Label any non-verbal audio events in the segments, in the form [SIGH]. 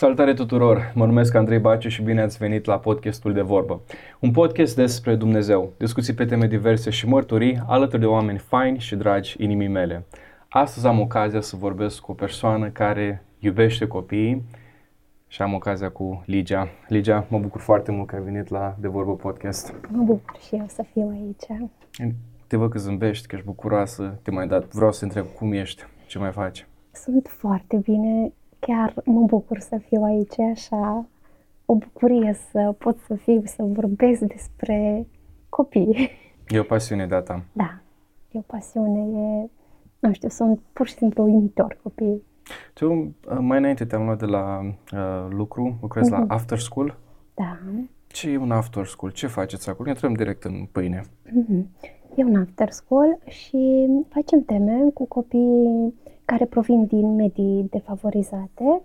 Salutare tuturor! Mă numesc Andrei Baciu și bine ați venit la podcastul de vorbă. Un podcast despre Dumnezeu, discuții pe teme diverse și mărturii alături de oameni faini și dragi inimii mele. Astăzi am ocazia să vorbesc cu o persoană care iubește copiii și am ocazia cu Ligia. Ligia, mă bucur foarte mult că ai venit la De Vorbă Podcast. Mă bucur și eu să fiu aici. Te văd că zâmbești, că ești bucuroasă, te mai dat. Vreau să întreb cum ești, ce mai faci? Sunt foarte bine, chiar mă bucur să fiu aici, așa, o bucurie să pot să fiu, să vorbesc despre copii. E o pasiune de-a ta. Da, e o pasiune, e, nu știu, sunt pur și simplu uimitor copii. Tu uh, mai înainte te-am luat de la uh, lucru, lucrezi uh-huh. la Mhm. after school. Da. Ce e un after school? Ce faceți acolo? Intrăm direct în pâine. Mhm. E un after school și facem teme cu copii care provin din medii defavorizate.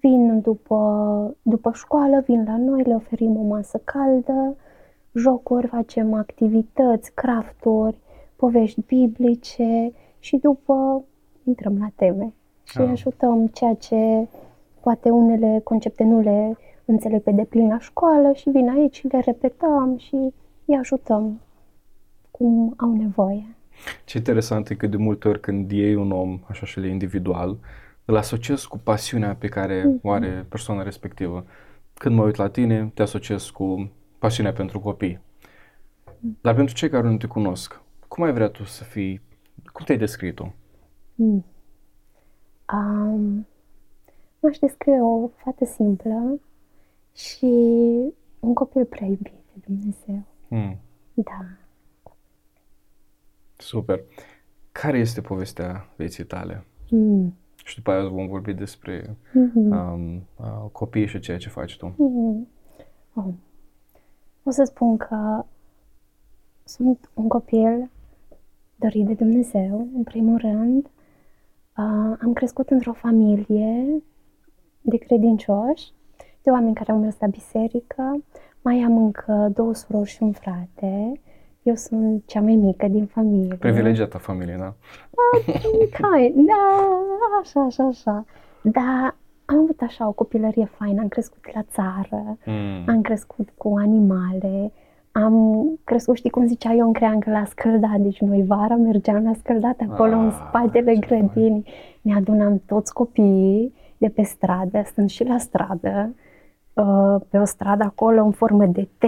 Vin după, după școală, vin la noi, le oferim o masă caldă, jocuri, facem activități, crafturi, povești biblice și după intrăm la teme și Ah. ajutăm ceea ce poate unele concepte nu le înțeleg pe deplin la școală și vin aici și le repetăm și îi ajutăm cum au nevoie. Ce interesant e că de multe ori când iei un om, așa și el e individual, îl asociezi cu pasiunea pe care Mhm. o are persoana respectivă. Când mă uit la tine, te asociez cu pasiunea pentru copii. Dar pentru cei care nu te cunosc, cum ai vrea tu să fii, cum te-ai descrie tu? Mm. Um, m-aș descrie o fată simplă și un copil prea iubit de Dumnezeu. Hmm, Da. Super. Care este povestea vieții tale? Mm. Și după aia vom vorbi despre Mhm. um, uh, copii și ceea ce faci tu. Mhm. Oh. O să spun că sunt un copil dorit de Dumnezeu, în primul rând. Uh, am crescut într-o familie de credincioși, de oameni care au mers la biserică. Mai am încă două surori și un frate. Eu sunt cea mai mică din familie. Privilegiată familie, da? [LAUGHS] Hai, da, așa, așa, așa. Dar am avut așa o copilărie faină, am crescut la țară, Mm. am crescut cu animale, am crescut, știi cum zicea eu în creancă, la scăldat, deci noi vara mergeam la scăldat acolo în Ah, spatele ce grădinii, ne adunam toți copiii de pe stradă, sunt și la stradă, uh, pe o stradă acolo în formă de T,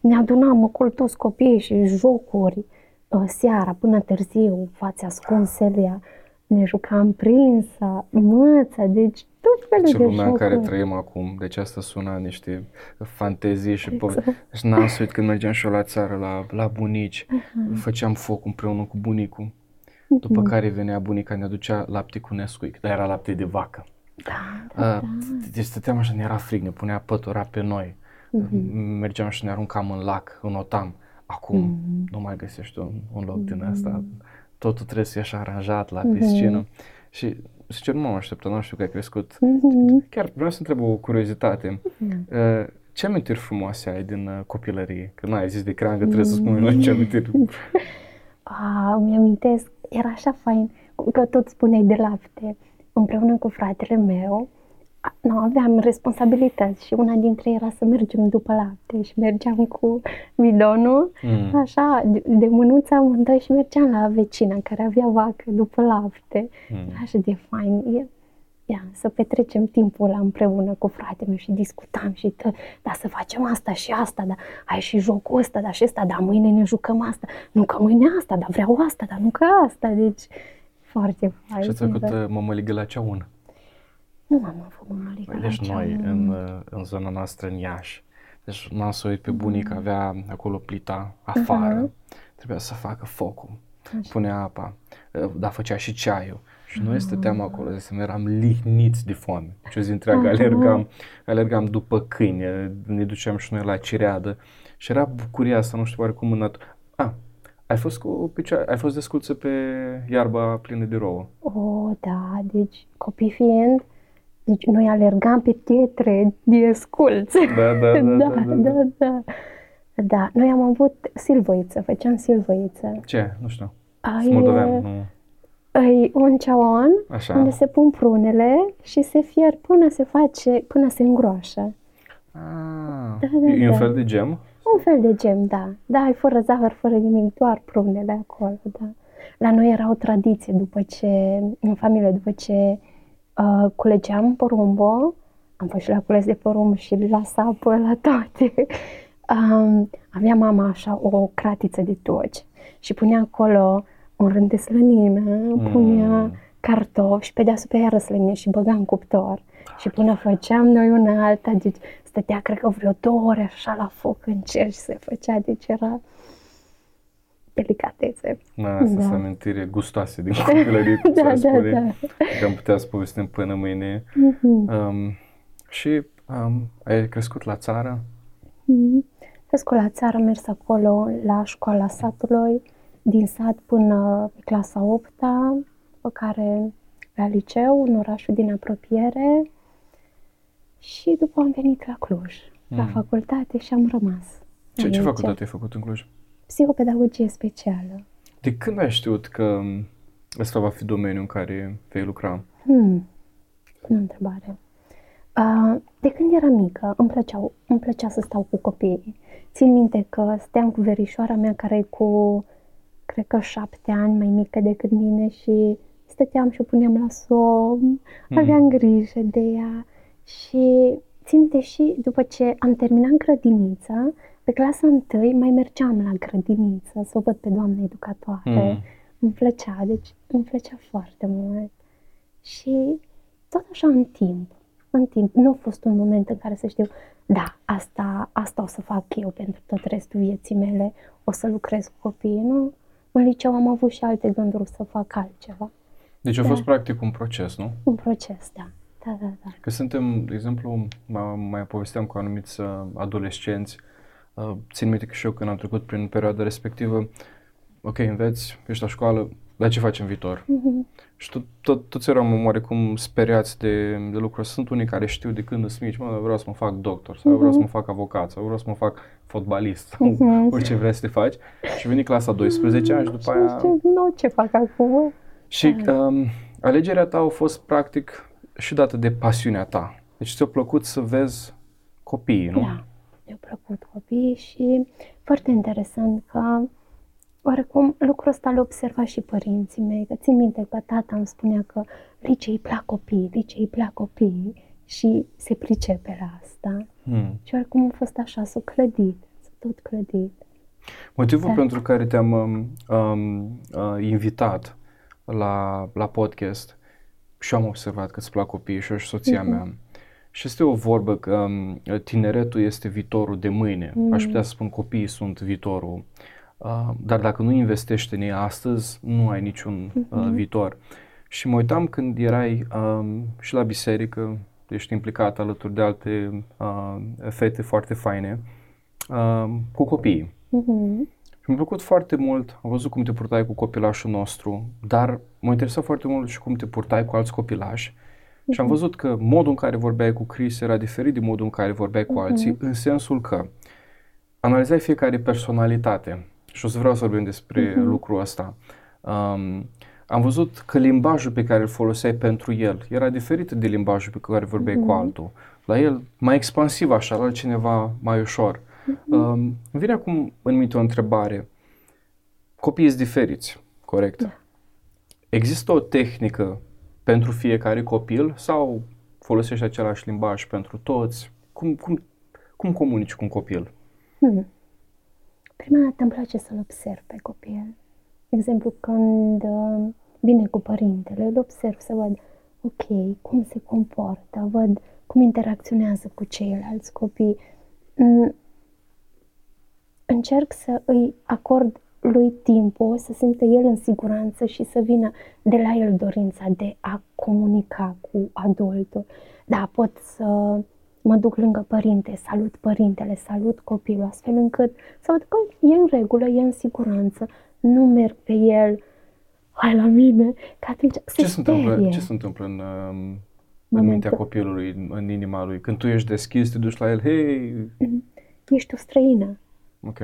ne adunam acolo toți copiii și jocuri, uh, seara până târziu, fațe ascunselea, ne jucam prinsa, măța, deci tot felul Ce de lumea în care jocuri. trăim acum, deci asta sună a niște fantezii și Exact. povesti. Deci n-am să uit când mergeam și eu la țară, la, la bunici, făceam foc împreună cu bunicul, după Mhm. care venea bunica, ne aducea lapte cu Nesquik, dar era lapte de vacă. Da, da, Uh, deci stăteam așa, ne era frig, ne punea pătura pe noi, Mhm. mergeam și ne aruncam în lac, în otam. Acum Mhm. nu mai găsești un, un loc din asta, totul trebuie să fie așa aranjat la Mhm. piscină. Și sincer nu m-am așteptat, nu știu că ai crescut Mhm. Chiar vreau să întreb o curiozitate. Mhm. Uh, Ce amintiri frumoase ai din uh, copilărie? Că n-ai zis de creangă, trebuie să spui noi ce amintiri. A, [LAUGHS] îmi amintesc, era așa fain, că tot spuneai de lapte. Împreună cu fratele meu, a- nu, aveam responsabilități și una dintre ele era să mergem după lapte și mergeam cu bidonul, Mm. așa, de, de mânuță amândoi și mergeam la vecina care avea vacă după lapte. Mm. Așa de fain. E, ia, să petrecem timpul ăla împreună cu fratele meu și discutam și tă, da, să facem asta și asta, da, ai și jocul ăsta, da, și ăsta, da, mâine ne jucăm asta. Nu că mâine asta, dar vreau asta, dar nu că asta. Deci, foarte fain. Și ați făcut da. uh, mămăligă la ceaun. Nu am avut mămăligă la Deci noi, ceaun. în, uh, în zona noastră, în Iași. Deci n-am să uit pe bunica, avea acolo plita afară. Trebuia să facă focul. Punea apa, uh, dar făcea și ceaiul. Și noi stăteam acolo, de seama, eram lihniți de foame. Deci o zi întreagă Aha. alergam, alergam după câini, uh, ne duceam și noi la cireadă. Și era bucuria asta, nu știu oarecum în nat- Ah, ai fost cu picioare, ai fost desculță pe iarba plină de rouă. O, da, deci copii fiind, deci noi alergam pe pietre de sculți. Da, da, [LAUGHS] da, da, da, da, da, da. Da, noi am avut silvăiță, făceam silvăiță. Ce? Nu știu. A, Sunt e- moldovean, nu. E un ceaon Așa. unde se pun prunele și se fier până se face, până se îngroașă. Ah, Da, da, e un da. fel de gem? Un fel de gem, da. Da, e fără zahăr, fără nimic, doar prunele acolo, da. La noi era o tradiție după ce, în familie, după ce uh, culegeam porumbul, am fost și la cules de porumb și la sapă, la toate. [LAUGHS] Um, avea mama așa o cratiță de toci și punea acolo un rând de slănină, punea Mm. cartofi și pe deasupra iară slănină și băga în cuptor. Și până făceam noi una alta, deci stătea, cred că vreo două ore așa la foc în cer și se făcea, deci era delicatețe. Da, asta Da. sunt amintiri gustoase din copilărie, cum [LAUGHS] Da, s-ar da, spune. da. Că am putea să povestim până mâine. Mhm. Um, și um, ai crescut la țară? Mhm. Cresc la țară, am mers acolo la școala satului, din sat până pe clasa 8 pe care la liceu, în orașul din apropiere și după am venit la Cluj, la Mm. facultate și am rămas. Ce, ce aici. facultate ai făcut în Cluj? Psihopedagogie specială. De când ai știut că um, ăsta va fi domeniul în care vei lucra? Hmm. Bună întrebare. Uh, de când eram mică, îmi, plăceau, îmi plăcea să stau cu copiii. Țin minte că stăteam cu verișoara mea care e cu, cred că șapte ani mai mică decât mine și stăteam și o puneam la somn, aveam grijă de ea și țin minte și după ce am terminat grădinița, pe clasa întâi mai mergeam la grădiniță să o văd pe doamna educatoare. Mm. Îmi plăcea, deci îmi plăcea foarte mult. Și tot așa în timp, în timp, nu a fost un moment în care să știu, da, asta, asta o să fac eu pentru tot restul vieții mele, o să lucrez cu copiii, nu? În liceu am avut și alte gânduri să fac altceva. Deci a Da. fost practic un proces, nu? Un proces, da. Da, da, da. Că suntem, de exemplu, mai, mai povesteam cu anumiți uh, adolescenți, uh, țin minte că și eu când am trecut prin perioada respectivă, ok, înveți, ești la școală, dar ce faci în viitor? Mhm. Și tot, tot, toți eram oarecum speriați de, de lucruri. Sunt unii care știu de când sunt mici, mă, vreau să mă fac doctor, sau vreau să mă fac avocat, sau vreau să mă fac fotbalist, sau Mhm. orice vrei să te faci. Și veni clasa 12 ani și după Și aia... nu știu, nu, ce fac acum? Și um, alegerea ta a fost practic și dată de pasiunea ta. Deci ți-a plăcut să vezi copiii, nu? Da, mi-au plăcut copiii și foarte interesant că oarecum lucrul ăsta l observa și părinții mei, că țin minte că tata îmi spunea că Lice îi plac copiii, Lice îi plac copiii și se pricepe la asta. Hmm. Și oricum a fost așa, s-a clădit, s-a tot clădit. Motivul Da. pentru care te-am um, um, uh, invitat la, la podcast și eu am observat că îți plac copiii și eu și soția Mhm. mea. Și este o vorbă că um, tineretul este viitorul de mâine. Mhm. Aș putea să spun copiii sunt viitorul. Uh, dar dacă nu investești în ei astăzi, nu ai niciun uh, Mhm. viitor. Și mă uitam când erai um, și la biserică, ești implicat alături de alte uh, fete foarte faine, uh, cu copiii. Mhm. Și mi-a plăcut foarte mult, am văzut cum te purtai cu copilașul nostru, dar m-a interesat foarte mult și cum te purtai cu alți copilași. Și am văzut că modul în care vorbeai cu Chris era diferit de modul în care vorbeai cu alții, în sensul că analizai fiecare personalitate. Și o să vreau să vorbim despre lucrul ăsta. Um, am văzut că limbajul pe care îl foloseai pentru el era diferit de limbajul pe care vorbeai cu altul. La el mai expansiv așa, la altcineva mai ușor. Um, îmi vine acum în minte o întrebare. Copiii sunt diferiți, corect? Da. Există o tehnică pentru fiecare copil sau folosești același limbaj pentru toți? Cum, cum, cum comunici cu un copil? Hmm. Prima dată îmi place să-l observ pe copil. De exemplu, când uh, vine cu părintele, îl observ să văd, ok, cum se comportă, văd cum interacționează cu ceilalți copii. Mm, Încerc să îi acord lui timpul, să simtă el în siguranță și să vină de la el dorința de a comunica cu adultul. Da, pot să mă duc lângă părinte, salut părintele, salut copilul, astfel încât să văd că e în regulă, e în siguranță, nu merg pe el, hai la mine, că atunci se Ce se, întâmplă, sperie. ce se întâmplă în, um, în Momentul- mintea copilului, în, în inima lui? Când tu ești deschis, te duci la el, hei, Ești o străină, ok.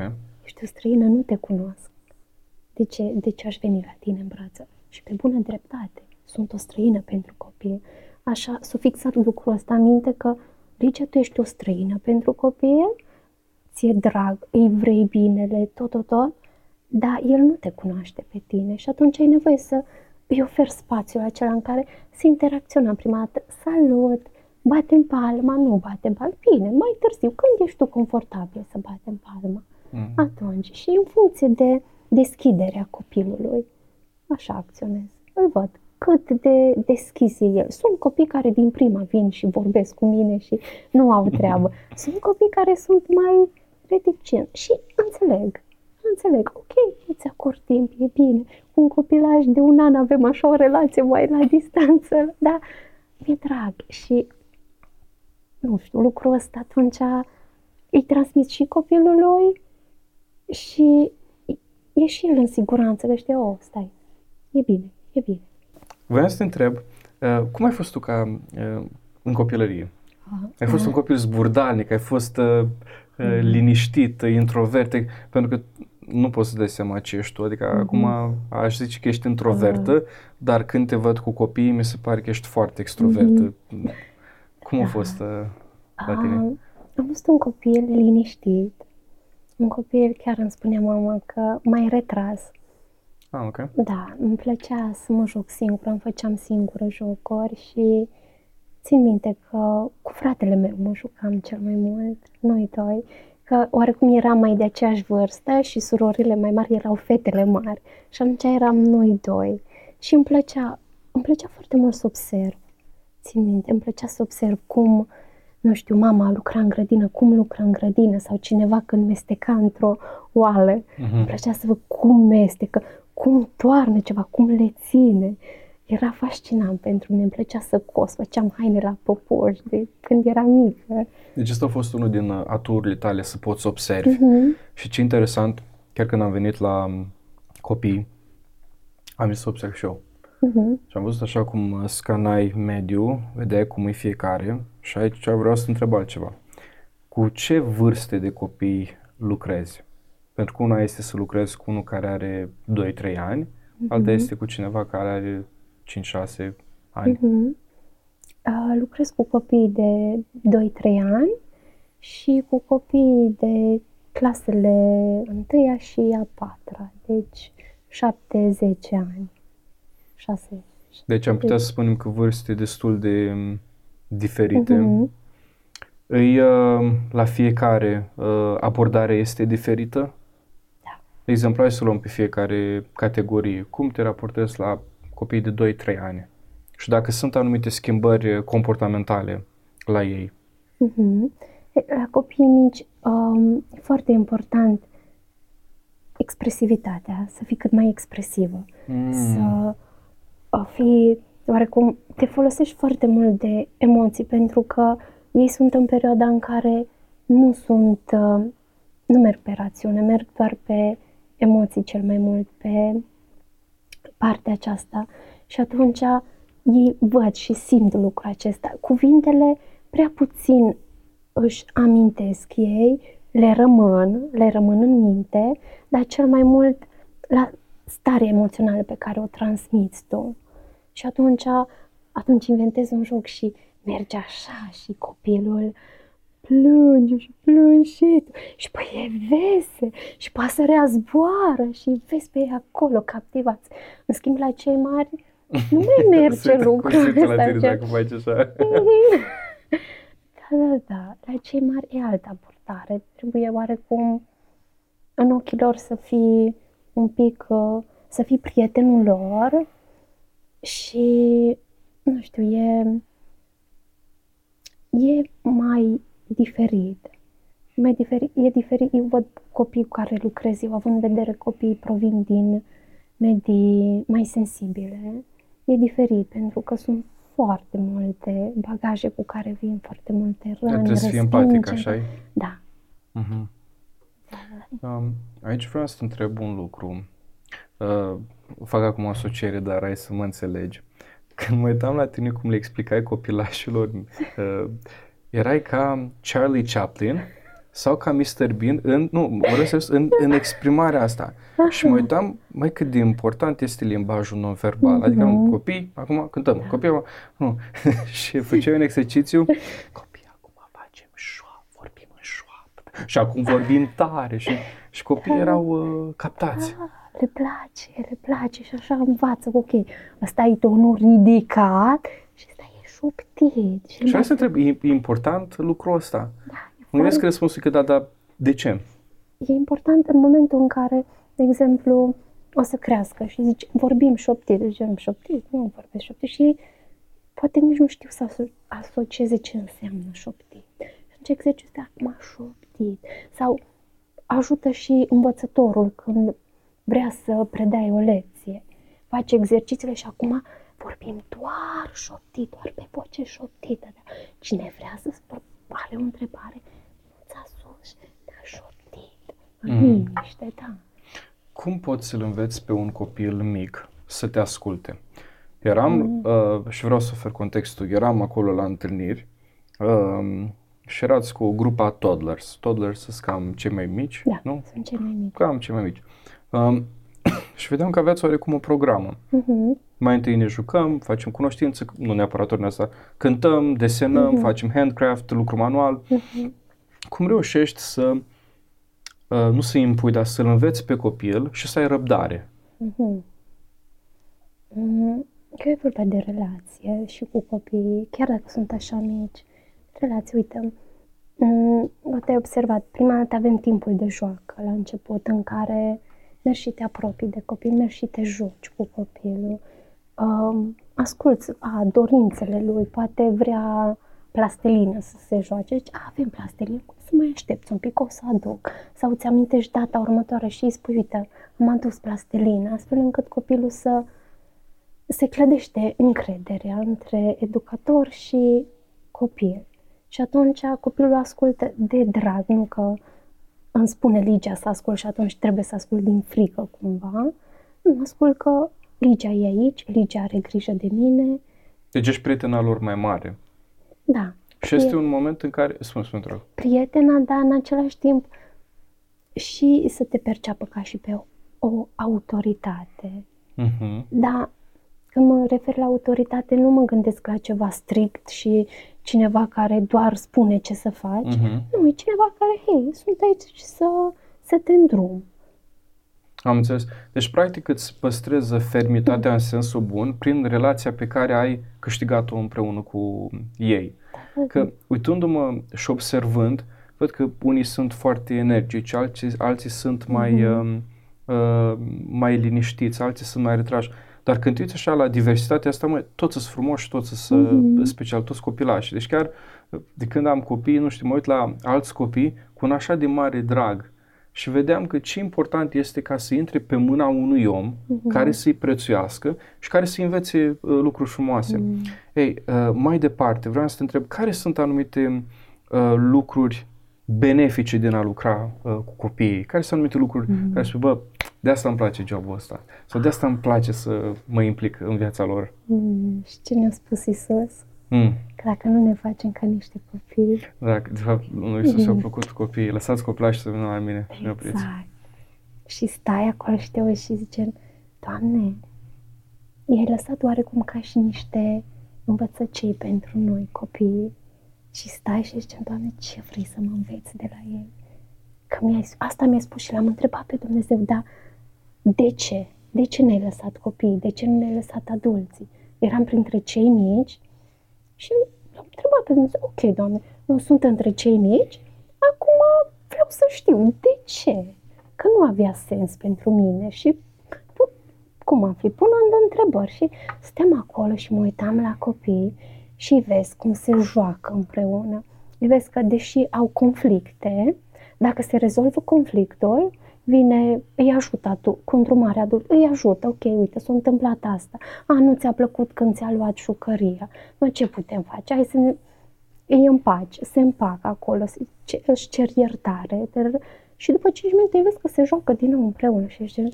ești o străină, nu te cunosc. De ce, de ce aș veni la tine în brațe? și pe bună dreptate. Sunt o străină pentru copil. Așa, s-a fixat lucrul ăsta în minte că, Ligia, tu ești o străină pentru copil, ți-e drag, îi vrei binele, tot, tot, tot, dar el nu te cunoaște pe tine și atunci ai nevoie să îi oferi spațiul acela în care să interacționăm prima dată. Salut! Batem palma, nu batem palma. Bine, mai târziu, când ești tu confortabil să batem palma, mm. atunci. Și în funcție de deschiderea copilului, așa acționez. Îl văd cât de deschis e el. Sunt copii care din prima vin și vorbesc cu mine și nu au treabă. [LAUGHS] Sunt copii care sunt mai reticenți și înțeleg înțeleg, ok, îți acord timp, e bine. Cu un copilaj de un an avem așa o relație mai la distanță, dar mi-e drag și nu știu, lucrul ăsta atunci îi transmit și copilului și e și el în siguranță, că știe, oh, stai, e bine, e bine. Vreau să te întreb, uh, cum ai fost tu ca uh, în copilărie? Uh, ai fost uh. un copil zburdalnic, ai fost uh, uh, liniștit, introvert, pentru că nu poți să dai seama ce ești tu. Adică mm-hmm. acum aș zice că ești introvertă, mm-hmm. dar când te văd cu copiii, mi se pare că ești foarte extrovertă. Mm-hmm. Cum a fost uh, la tine? Uh, am fost un copil liniștit. Un copil, chiar îmi spunea mama că mai retras. Ah, ok. Da, îmi plăcea să mă joc singură, îmi făceam singură jocuri și țin minte că cu fratele meu mă jucam cel mai mult, noi doi că oarecum eram mai de aceeași vârstă și surorile mai mari erau fetele mari și atunci eram noi doi și îmi plăcea, îmi plăcea foarte mult să observ. Țin minte, îmi plăcea să observ cum, nu știu, mama lucra în grădină, cum lucra în grădină sau cineva când mesteca într-o oală. Uh-huh. Îmi plăcea să văd cum mestecă, cum toarnă ceva, cum le ține era fascinant pentru mine, îmi plăcea să cos, făceam haine la popoși de când eram mică. Deci asta a fost unul din uh, aturile tale, să poți observi. Uh-huh. Și ce interesant, chiar când am venit la um, copii, am zis să observ și eu. Uh-huh. Și am văzut așa cum uh, scanai mediu, vedeai cum e fiecare și aici vreau să întreb altceva. Cu ce vârste de copii lucrezi? Pentru că una este să lucrezi cu unul care are 2-3 ani, uh-huh. alta este cu cineva care are 5-6 ani? Uh-huh. Uh, lucrez cu copii de 2-3 ani și cu copii de clasele întâia și a patra, deci 7-10 ani. 6. Deci am putea să spunem că vârste destul de mm, diferite. Uh-huh. Îi, uh, la fiecare uh, abordare este diferită? Da. De exemplu, hai să luăm pe fiecare categorie. Cum te raportezi la copii de 2-3 ani și dacă sunt anumite schimbări comportamentale la ei. Uh-huh. La copiii mici, um, foarte important expresivitatea, să fii cât mai expresivă, mm. să uh, fii, oarecum, te folosești foarte mult de emoții pentru că ei sunt în perioada în care nu sunt, uh, nu merg pe rațiune, merg doar pe emoții cel mai mult, pe partea aceasta și atunci ei văd și simt lucrul acesta. Cuvintele prea puțin își amintesc ei, le rămân, le rămân în minte, dar cel mai mult la starea emoțională pe care o transmiți tu. Și atunci, atunci inventezi un joc și merge așa și copilul plânge și plânge și, și păi e vese și pasărea zboară și vezi pe ei acolo captivați. În schimb, la cei mari nu mai [LAUGHS] merge lucrul ăsta. la tine dacă faci așa. [LAUGHS] da, da, da. La cei mari e altă abordare. Trebuie oarecum în ochii lor să fii un pic, uh, să fii prietenul lor și, nu știu, e, e mai diferit. Mai diferit, e diferit. Eu văd copii cu care lucrez, eu având în vedere copii provin din medii mai sensibile, e diferit pentru că sunt foarte multe bagaje cu care vin, foarte multe răni, Trebuie să fii empatic, așa Da. Uh-huh. Um, aici vreau să te întreb un lucru. Uh, fac acum o asociere, dar ai să mă înțelegi. Când mă uitam la tine cum le explicai copilașilor uh, erai ca Charlie Chaplin sau ca Mr. Bean în, nu, vreau să spun, în, în exprimarea asta. Și mă uitam, mai cât de important este limbajul non-verbal. Mm-hmm. Adică, nu, copii, acum cântăm, copii, nu. [LAUGHS] și făceai un exercițiu, copii, acum facem șoap, vorbim în șoap. Și acum vorbim tare și, și copiii erau uh, captați. Ah, le place, le place și așa învață, ok, ăsta e tonul ridicat și ăsta e șoptit. Și, și hai să întreb, e important lucrul ăsta? Da, Mă gândesc că răspunsul e că da, dar de ce? E important în momentul în care, de exemplu, o să crească și zici, vorbim șoptit, zicem șoptit, nu vorbesc șoptit și ei poate nici nu știu să aso- asocieze ce înseamnă șoptit. Și atunci exercițiul acum șoptit. Sau ajută și învățătorul când vrea să predai o lecție. Face exercițiile și acum vorbim doar șoptit, doar pe voce șoptită. Da? Cine vrea să are o întrebare, ți-a sus, te-a șoptit, în Mm. liniște, da. Cum poți să-l înveți pe un copil mic să te asculte? Eram, uh, și vreau să ofer contextul, eram acolo la întâlniri uh, și erați cu grupa toddlers. Toddlers sunt cam cei mai mici, Da, nu? sunt cei mai mici. Cam cei mai mici. Um, [COUGHS] și vedeam că aveați oarecum o programă. Mhm. Mai întâi ne jucăm, facem cunoștință, nu neapărat ordinea asta, cântăm, desenăm, facem handcraft, lucru manual. Mhm. Cum reușești să, uh, nu să impui, dar să-l înveți pe copil și să ai răbdare? Mhm. Mm, Că e vorba de relație și cu copiii, chiar dacă sunt așa mici. Relații, uite, mm, poate ai observat, prima dată avem timpul de joacă la început în care mergi și te apropii de copil, mergi și te joci cu copilul, um, asculți a, dorințele lui, poate vrea plastelină să se joace, zici, a, avem plastelină, cum să mai aștepți un pic, o să aduc. Sau îți amintești data următoare și îi spui, uite, am adus plastelină, astfel încât copilul să se clădește încrederea între educator și copil. Și atunci copilul ascultă de drag, nu că îmi spune Ligia să ascult și atunci trebuie să ascult din frică cumva. Nu, ascult că Ligia e aici, Ligia are grijă de mine. Deci ești prietena lor mai mare. Da, Și este un moment în care... Spune, spune, te rog. prietena, dar în același timp și să te perceapă ca și pe o, o autoritate. Mhm. Dar când mă refer la autoritate, nu mă gândesc la ceva strict și cineva care doar spune ce să faci. Mhm. Nu, e cineva care, hei, sunt aici să, să te îndrum. Am înțeles. Deci, practic, îți păstrezi fermitatea în sensul bun prin relația pe care ai câștigat-o împreună cu ei. Că, uitându-mă și observând, văd că unii sunt foarte energici, alții, alții sunt mai, Mhm. uh, uh, mai liniștiți, alții sunt mai retrași. Dar când te uiți așa la diversitatea asta, mă, toți sunt frumoși, toți sunt Mhm. uh, special, toți copilași. Deci chiar uh, de când am copii, nu știu, mă uit la alți copii cu un așa de mare drag și vedeam că ce important este ca să intre pe mâna unui om care să-i prețuiască și care să învețe uh, lucruri frumoase. Ei, uh, mai departe, vreau să te întreb, care sunt anumite uh, lucruri benefice din a lucra uh, cu copiii? Care sunt anumite lucruri care spui, bă, de asta îmi place jobul ăsta sau de asta îmi place să mă implic în viața lor? Mm, și ce ne-a spus Isus? Mm. Că dacă nu ne facem ca niște copii, Dacă, de fapt, lui Iisus i-a plăcut copiii, lăsați copilași să vină la mine și ne opriți. exact. Și stai acolo și te uiți și zice, Doamne, i-ai lăsat oarecum ca și niște învățăcei pentru noi, copiii. Și stai și zice, Doamne, ce vrei să mă înveți de la ei? Că mi-ai, asta mi-a spus și l-am întrebat pe Dumnezeu, dar de ce? De ce ne-ai lăsat copiii? De ce nu ne-ai lăsat adulții? Eram printre cei mici și l-am întrebat pe Dumnezeu, ok, Doamne, nu sunt între cei mici, acum vreau să știu de ce. Că nu avea sens pentru mine și pu- cum am fi, punând întrebări și stăm acolo și mă uitam la copii și vezi cum se joacă împreună. Vezi că deși au conflicte, dacă se rezolvă conflictul, vine, îi ajută tu, cu îndrumare adult, îi ajută, ok, uite, s-a întâmplat asta, a, nu ți-a plăcut când ți-a luat jucăria, nu, ce putem face, hai să ne, îi împaci, se împacă acolo, se- ce- își cer iertare dar- și după 5 minute vezi că se joacă din nou împreună și ești gen,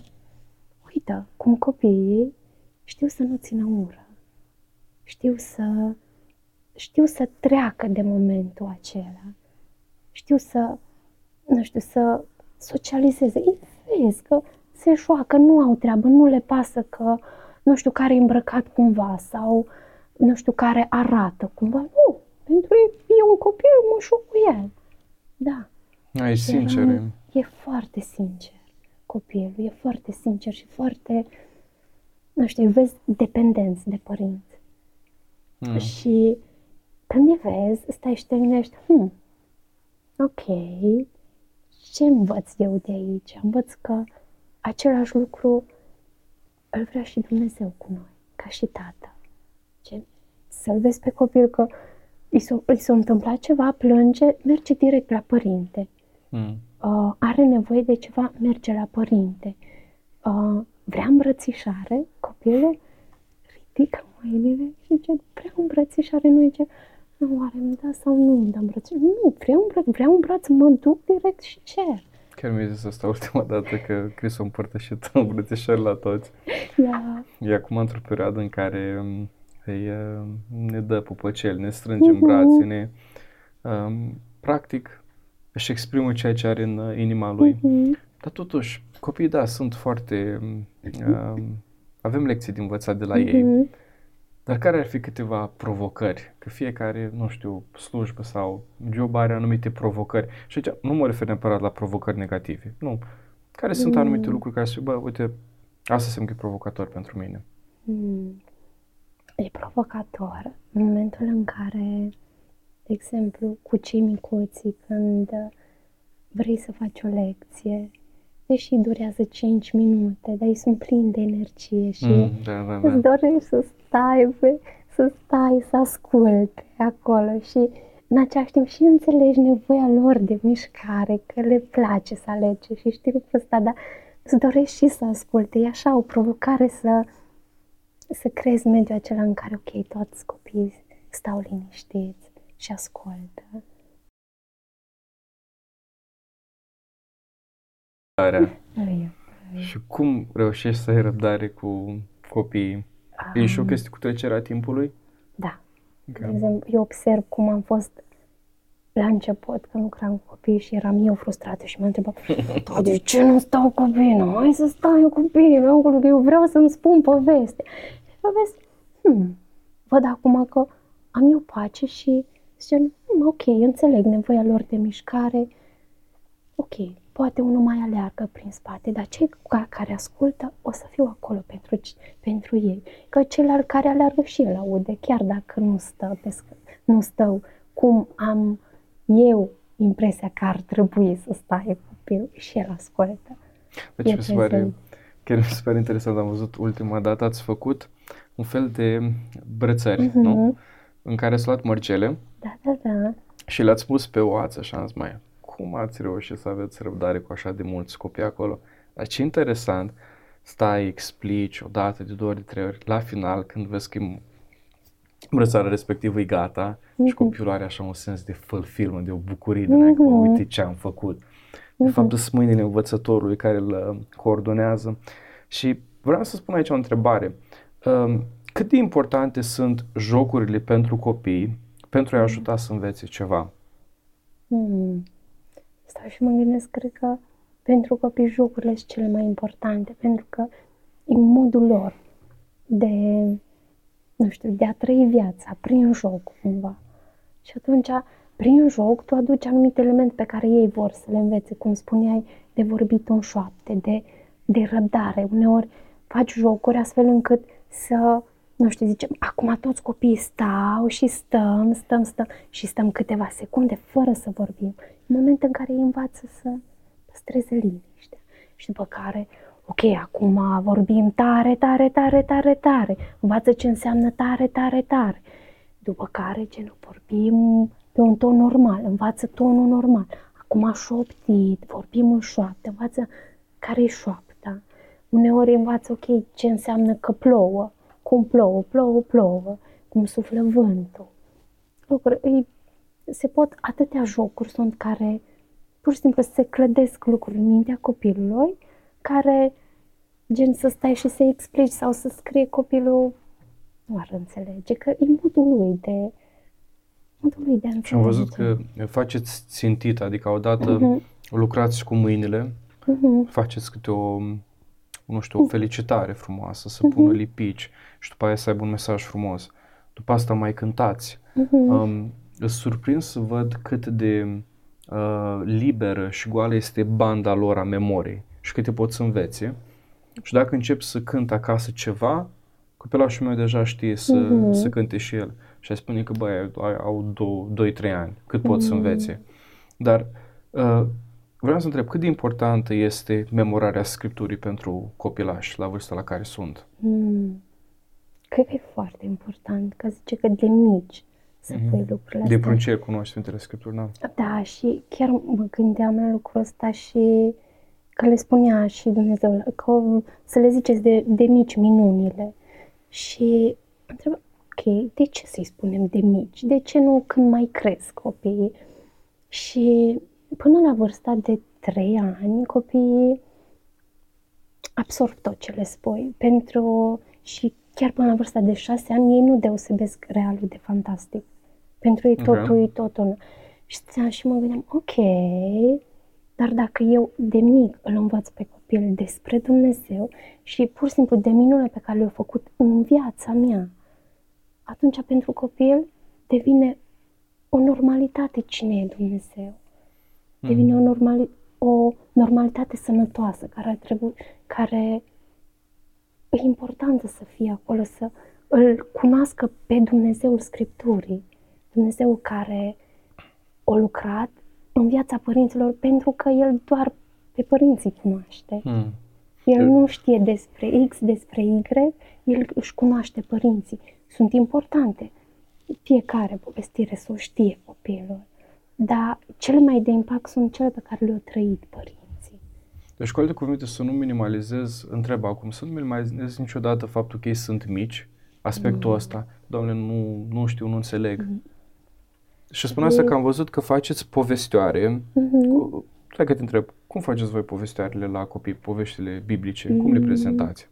uite, cum copiii știu să nu țină ură, știu să, știu să treacă de momentul acela, știu să nu știu, să socializeze. Îi vezi că se joacă, nu au treabă, nu le pasă că, nu știu, care e îmbrăcat cumva sau, nu știu, care arată cumva. Nu, pentru ei e un copil, mă joc cu el. Da. Ai sincer. Era- E foarte sincer copilul, e foarte sincer și foarte, nu știu, îi vezi dependenți de părinți. Mm. Și când îi vezi, stai și te gândești, hmm, ok, ce învăț eu de aici? Învăț că același lucru îl vrea și Dumnezeu cu noi, ca și tată. Ce? Să-l vezi pe copil că îi s-a, îi s-a întâmplat ceva, plânge, merge direct la părinte. Mm. Uh, are nevoie de ceva, merge la părinte. Uh, vrea îmbrățișare, copilul ridică mâinile și zice, vreau îmbrățișare, nu zice, nu, oare îmi da sau nu îmi da îmbrățișare? Nu, vreau, îmbră, vreau un braț, mă duc direct și cer. Chiar mi-ai zis asta ultima dată că Chris a împărtășit îmbrățișări la toți. Ia, E acum într-o perioadă în care um, îi, uh, ne dă pupăcel, ne strânge în Mhm. brațe, ne, um, practic își exprimă ceea ce are în uh, inima lui. mhm, Dar totuși, copiii, da, sunt foarte... Um, avem lecții de învățat de la ei. Mhm. Dar care ar fi câteva provocări? Că fiecare, nu știu, slujbă sau job are anumite provocări. Și aici nu mă refer neapărat la provocări negative. Nu. Care sunt Mm. anumite lucruri care spui, bă, uite, asta se e provocator pentru mine. Mm. E provocator în momentul în care, de exemplu, cu cei micuții, când uh, vrei să faci o lecție, deși durează 5 minute, dar ei sunt plini de energie și Mm, da, da, îți da. dorești să stai, pe, să stai, să asculte acolo și în același timp și înțelegi nevoia lor de mișcare, că le place să alege și știi lucrul ăsta, dar îți dorești și să asculte. E așa o provocare să, să creezi mediul acela în care, ok, toți copiii stau liniștiți și ascultă. Răbdarea. Ai, Și cum reușești să ai răbdare cu copiii? E și o chestie cu trecerea timpului? Da. De Ok. exemplu, eu observ cum am fost la început, când lucram cu copii și eram eu frustrată și mă întrebam, [LAUGHS] "Da, de ce nu stau cu bine? Hai să stai cu bine, acolo, că eu vreau să-mi spun poveste. Și poveste, hmm, văd acum că am eu pace și zice, hmm, ok, înțeleg nevoia lor de mișcare, ok, poate unul mai aleargă prin spate, dar cei ca- care ascultă o să fiu acolo pentru, ci- pentru ei. Că celălalt care aleargă și el aude, chiar dacă nu stă, pe sc- nu stau cum am eu impresia că ar trebui să stai copilul și el ascultă. Deci E mi se pare, prezent. chiar mi se pare interesant, am văzut ultima dată, ați făcut un fel de brățări, Mhm. nu? În care ați luat mărgele Da, da, da. și le-ați pus pe o ață și am zis, mai, cum ați reușit să aveți răbdare cu așa de mulți copii acolo? Dar ce interesant, stai, explici o dată, de două ori, de trei ori, la final, când vezi că e brățara respectivă e gata și Mhm. copilul are așa un sens de fulfillment, de o bucurie din aia, că Mhm. uite ce am făcut. De fapt, sunt mâinile învățătorului care îl uh, coordonează. Și vreau să spun aici o întrebare. Um, Cât de importante sunt jocurile pentru copii pentru a-i ajuta să învețe ceva? Hmm. Stau și mă gândesc, cred că pentru copii jocurile sunt cele mai importante, pentru că e modul lor de, nu știu, de a trăi viața prin joc, cumva. Și atunci, prin joc, tu aduci anumite elemente pe care ei vor să le învețe, cum spuneai, de vorbit în șoapte, de, de răbdare. Uneori faci jocuri astfel încât să, nu știu, zicem, acum toți copiii stau și stăm, stăm, stăm și stăm câteva secunde fără să vorbim. În momentul în care ei învață să păstreze liniște. Și după care, ok, acum vorbim tare, tare, tare, tare, tare. Învață ce înseamnă tare, tare, tare. După care, ce vorbim pe un ton normal, învață tonul normal. Acum șoptit, vorbim în șoaptă, învață care e șoapta. Uneori învață, ok, ce înseamnă că plouă, cum plouă, plouă, plouă, cum suflă vântul. Lucruri, îi, se pot, atâtea jocuri sunt care pur și simplu se clădesc lucruri în mintea copilului, care gen să stai și să explici sau să scrie copilul nu ar înțelege, că e modul lui de modul lui de a înțelege. Și am văzut că faceți țintit, adică odată Mhm. lucrați cu mâinile, Mhm. faceți câte o, nu știu, o felicitare frumoasă, să pună lipici și după aia să aibă un mesaj frumos. După asta mai cântați. Mhm. Um, îs surprins să văd cât de uh, liberă și goală este banda lor a memoriei și cât te poți să înveți. Și dacă încep să cânt acasă ceva, copilașul meu deja știe să, Mhm. să cânte și el. Și ai spune că, băi, ai- au 2-3 ani, cât pot să învețe. Dar uh, vreau să întreb, cât de importantă este memorarea Scripturii pentru copilași la vârsta la care sunt? Mm. Cred că e foarte important, că zice că de mici să pui lucrurile De astea. pruncie cunoști Sfintele Scripturi, da? Da, și chiar mă gândeam la lucrul ăsta și că le spunea și Dumnezeu, că să le ziceți de, de mici minunile. Și mă întreb, ok, de ce să-i spunem de mici? De ce nu când mai cresc copiii? Și până la vârsta de 3 ani, copiii absorb tot ce le spui. Pentru, și chiar până la vârsta de 6 ani, ei nu deosebesc realul de fantastic. Pentru ei Ok. totul e totul. Și stăteam și mă gândeam, ok, dar dacă eu de mic îl învăț pe copil despre Dumnezeu și pur și simplu de minune pe care le-au făcut în viața mea, atunci pentru copil devine o normalitate cine e Dumnezeu. Devine o, normali- o normalitate sănătoasă care ar trebui, care e importantă să fie acolo, să îl cunoască pe Dumnezeul Scripturii, Dumnezeu care a lucrat în viața părinților pentru că el doar pe părinții cunoaște. Hmm. El nu știe despre X, despre Y, el își cunoaște părinții. Sunt importante. Fiecare povestire să o știe copilul. Dar cele mai de impact sunt cele pe care le-au trăit părinții. Deci, cu alte cuvinte, să nu minimalizez, întreb acum, să nu minimalizez niciodată faptul că ei sunt mici, aspectul ăsta, doamne, nu, nu știu, nu înțeleg. Și spun asta că am văzut că faceți povestioare. Mhm. Hai că te întreb, cum faceți voi povestioarele la copii, poveștile biblice? Cum le prezentați?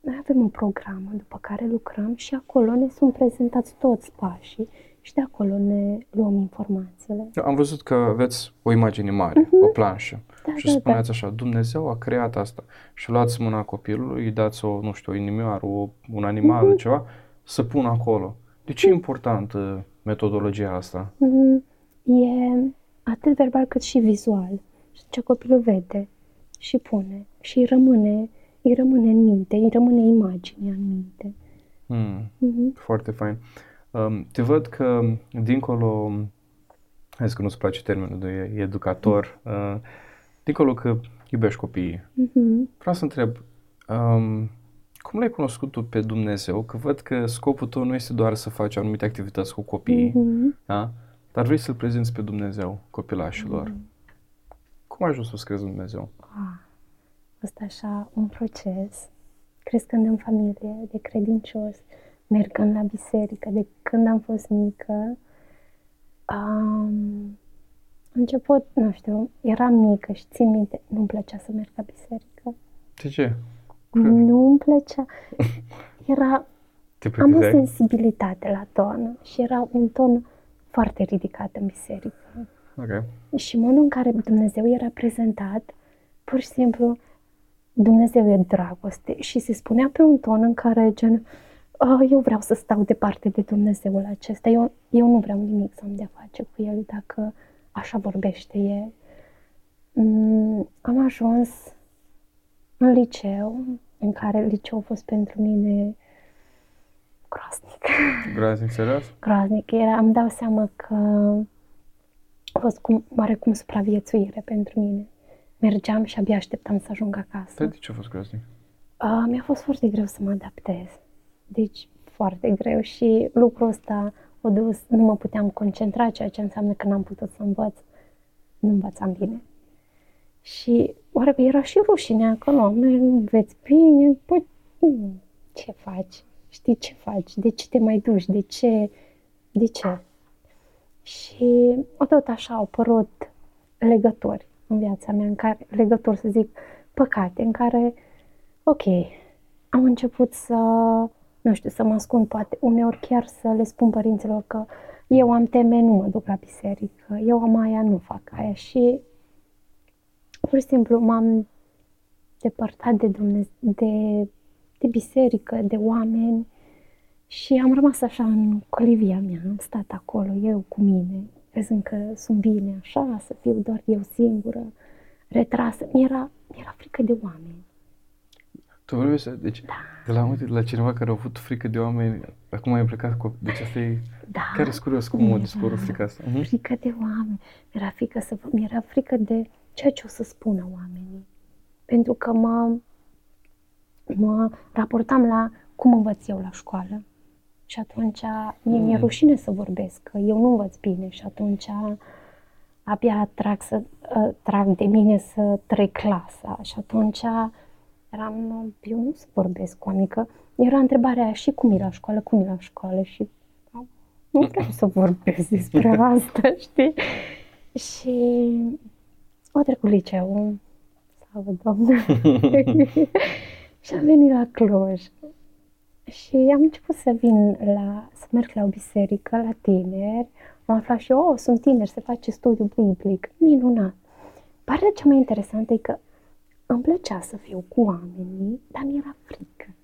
Noi avem o programă după care lucrăm și acolo ne sunt prezentați toți pașii și de acolo ne luăm informațiile. Am văzut că aveți o imagine mare, o planșă. Da, și da, da. spuneați așa, Dumnezeu a creat asta. Și luați mâna copilului, îi dați o, nu știu, o inimioară, o, un animal, Mhm. ceva, să pună acolo. De ce e importantă metodologia asta? Mhm. E atât verbal cât și vizual. Și ce copilul vede și pune și îi rămâne, îi rămâne în minte, îi rămâne imaginea în minte. Hmm. Mhm. Foarte fain. Um, te văd că dincolo, hai zis că nu-ți place termenul de educator, uh, dincolo că iubești copiii, Mhm. vreau să întreb, um, cum l-ai cunoscut tu pe Dumnezeu? Că văd că scopul tău nu este doar să faci anumite activități cu copiii, Mhm. da? dar vrei să-L prezinți pe Dumnezeu copilașilor. Cum ai ajuns să-ți crezi în Dumnezeu? Ah, Asta așa un proces, crescând în familie de credincios, mergând la biserică de când am fost mică. Um, început, nu știu, eram mică și țin minte, nu-mi plăcea să merg la biserică. De ce? Nu-mi plăcea. [LAUGHS] Era, Te am o plictiseai? sensibilitate la ton și era un ton foarte ridicat în biserică. Ok. Și modul în care Dumnezeu era prezentat, pur și simplu, Dumnezeu e dragoste și se spunea pe un ton în care gen, "Ah, eu vreau să stau departe de Dumnezeul acesta, eu, eu nu vreau nimic să am de-a face cu el dacă așa vorbește el. Mm, am ajuns în liceu, în care liceu a fost pentru mine groaznic. [LAUGHS] Groaznic, serios? groaznic. Era, îmi dau seama că a fost cum, oarecum supraviețuire pentru mine. Mergeam și abia așteptam să ajung acasă. Dar de ce a fost groaznic? Uh, mi-a fost foarte greu să mă adaptez. Deci, foarte greu și lucrul ăsta o dus, nu mă puteam concentra, ceea ce înseamnă că n-am putut să învăț. Nu învățam bine. Și oarecum era și rușinea că nu, nu înveți bine, păi, mm, ce faci? Știi ce faci? De ce te mai duci? De ce? De ce? Și tot așa au apărut legători în viața mea, în care, legători să zic, păcate, în care, ok, am început să, nu știu, să mă ascund, poate uneori chiar să le spun părinților că eu am teme, nu mă duc la biserică, eu am aia, nu fac aia și pur și simplu m-am depărtat de, Dumnezeu, de, de biserică, de oameni și am rămas așa în colivia mea, am stat acolo, eu cu mine, crezând că sunt bine așa, să fiu doar eu singură, retrasă. Mi-era, mi-era frică de oameni. Tu vorbești, deci, Da. de la, uite, la cineva care a avut frică de oameni, acum ai plecat cu... Deci asta e... Da. Chiar e curios cum a Mi-era dispărut frica asta. Mhm. Frică de oameni. Mi-era frică, să, mi-era frică de ceea ce o să spună oamenii. Pentru că mă, mă raportam la cum învăț eu la școală. Și atunci mie mi-e Mm. rușine să vorbesc, că eu nu învăț bine și atunci abia trag, să, uh, trag de mine să trec clasa. Și atunci eram, eu nu să vorbesc cu oamenii, că era întrebarea aia, și cum e la școală, cum e la școală și nu vreau să vorbesc despre [LAUGHS] asta, știi? Și o trecut liceul, slavă Doamne, [LAUGHS] și am venit la Cluj. Și am început să vin la, să merg la o biserică, la tineri. Am aflat și eu, oh, sunt tineri, se face studiu biblic. Minunat. Partea cea mai interesantă e că îmi plăcea să fiu cu oamenii, dar mi-era frică.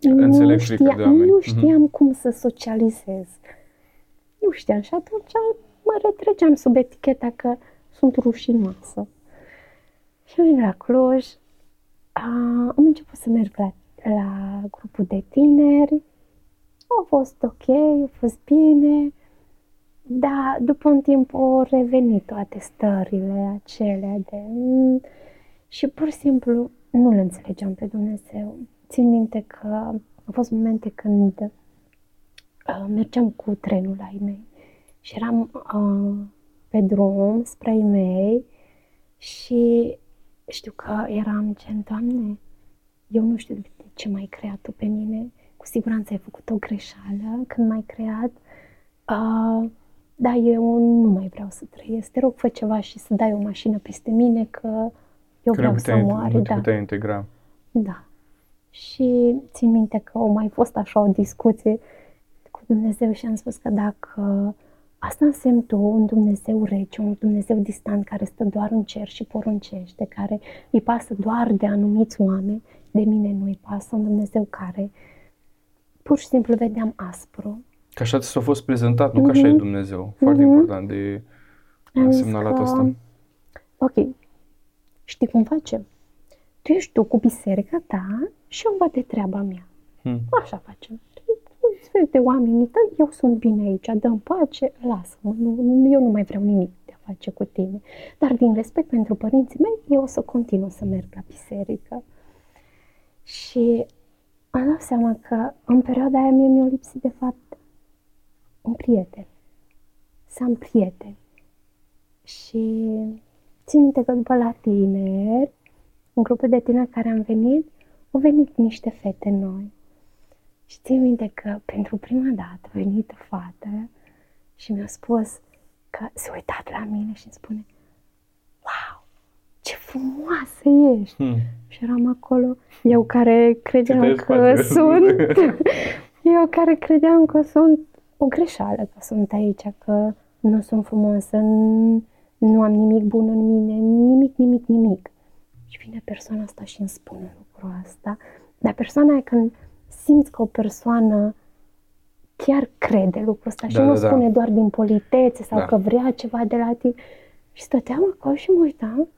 Înțeleg nu frica de știam, oameni. nu Mhm. știam cum să socializez. Nu știam și atunci mă retrăgeam sub eticheta că sunt rușinoasă. Și am venit la Cluj, a, am început să merg la, la grupul de tineri, a fost ok, a fost bine, dar după un timp au revenit toate stările acelea de... mm, și pur și simplu nu-L înțelegeam pe Dumnezeu. Țin minte că au fost momente când uh, mergeam cu trenul la ei mei și eram uh, pe drum spre ei mei și știu că eram gen, Doamne, eu nu știu de ce m-ai creat Tu pe mine, cu siguranță ai făcut o greșeală când m-ai creat, uh, dar eu nu mai vreau să trăiesc, te rog, fă ceva și să dai o mașină peste mine, că eu Că vreau nu să puteai, moare. nu te Da. puteai integra. Da. Și țin minte că au mai fost așa o discuție cu Dumnezeu și am spus că dacă asta însemn tu, un Dumnezeu rece, un Dumnezeu distant care stă doar în cer și poruncește, care îi pasă doar de anumiți oameni, de mine nu îi pasă, un Dumnezeu care pur și simplu vedeam aspru. Că așa ți s-a fost prezentat, nu că așa e Mhm. Dumnezeu. Foarte Mhm. important de Am zis semnalat că, asta. Ok, știi cum facem? Tu ești tu cu biserica ta și eu îmi bate treaba mea. Hmm. Așa facem. Îți vezi de oamenii tăi, eu sunt bine aici, dă-mi pace, lasă-mă, nu, nu- eu nu mai vreau nimic de a face cu tine. Dar din respect pentru părinții mei, eu o să continui să merg la biserică. Și am dat seama că în perioada aia mie mi-a lipsit de fapt un prieten. Să am prieteni. Și țin minte că după la tineri, în grupul de tineri care am venit, au venit niște fete noi. Și țin minte că pentru prima dată a venit o fată și mi-a spus că se uitat la mine și îmi spune Wow, ce frumoasă ești! Hmm. Și eram acolo, eu care credeam Citeai că spate. sunt, [LAUGHS] eu care credeam că sunt o greșeală, că sunt aici, că nu sunt frumoasă, nu, nu am nimic bun în mine, nimic, nimic, nimic. Și vine persoana asta și îmi spune lucrul asta. Dar persoana aia când simți că o persoană chiar crede lucrul ăsta și Da, nu da, da. spune doar din politețe sau Da. că vrea ceva de la tine. Și stăteam acolo și mă uitam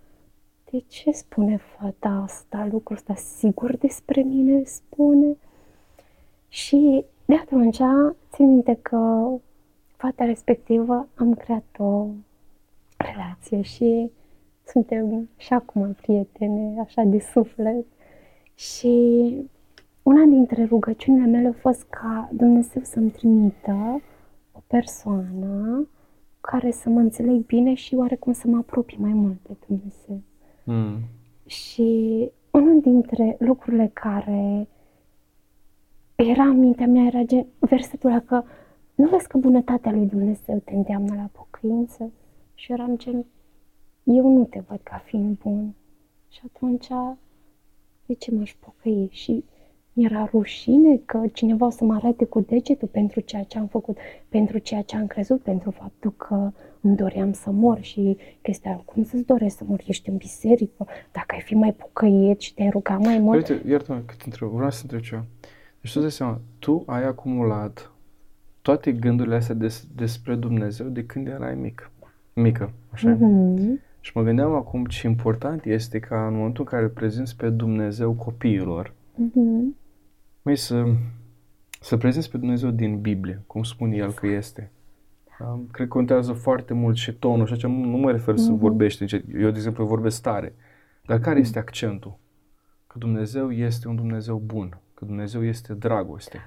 de ce spune fata asta, lucrul ăsta, sigur despre mine spune? Și de atunci țin minte că fata respectivă am creat o relație și suntem și acum prietene, așa de suflet. Și una dintre rugăciunile mele a fost ca Dumnezeu să-mi trimită o persoană care să mă înțeleg bine și oarecum să mă apropii mai mult de Dumnezeu. Hmm. Și unul dintre lucrurile care era în mintea mea era gen, versetul ăla că nu vezi că bunătatea lui Dumnezeu te îndeamnă la pocăință? Și eram gen, eu nu te văd ca fiind bun. Și atunci, de ce m-aș pocăi? Și mi-era rușine că cineva o să mă arate cu degetul pentru ceea ce am făcut, pentru ceea ce am crezut, pentru faptul că îmi doream să mor și chestia, cum să-ți dorești să mori? Ești în biserică, dacă ai fi mai pocăit și te-ai ruga mai mult. Uite, iartă-mă că te întreb, vreau să te întreb ceva. Deci tu dai seama, tu ai acumulat toate gândurile astea des, despre Dumnezeu de când erai mic. Mică, așa? Mhm. Și mă gândeam acum ce important este ca în momentul în care îl prezinți pe Dumnezeu copiilor, Mhm. Măi, să, să prezinți pe Dumnezeu din Biblie, cum spune El că este. Um, Cred că contează foarte mult și tonul și așa, nu, nu mă refer să Mhm. vorbești încet. Eu, de exemplu, vorbesc tare. Dar care este accentul? Că Dumnezeu este un Dumnezeu bun, că Dumnezeu este dragoste.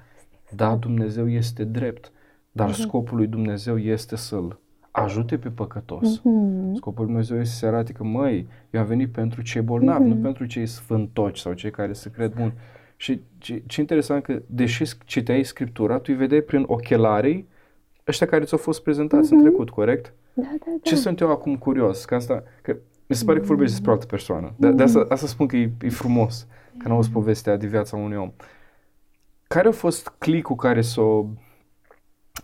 Da, Dumnezeu este drept, dar scopul lui Dumnezeu este să-l ajute pe păcătos. Mhm. Scopul lui Dumnezeu este să se arate că, măi, eu am venit pentru cei bolnavi, nu pentru cei sfântoci sau cei care se cred buni. Și ce, ce interesant că, deși citeai Scriptura, tu îi vedeai prin ochelarii ăștia care ți-au fost prezentați în trecut, corect? Da, da, da. Ce sunt eu acum curios? Că asta, că mi se pare că vorbești despre o altă persoană. De, de asta, asta spun că e, e frumos, că n-auzi povestea de viața unui om. Care a fost clicul care s-a,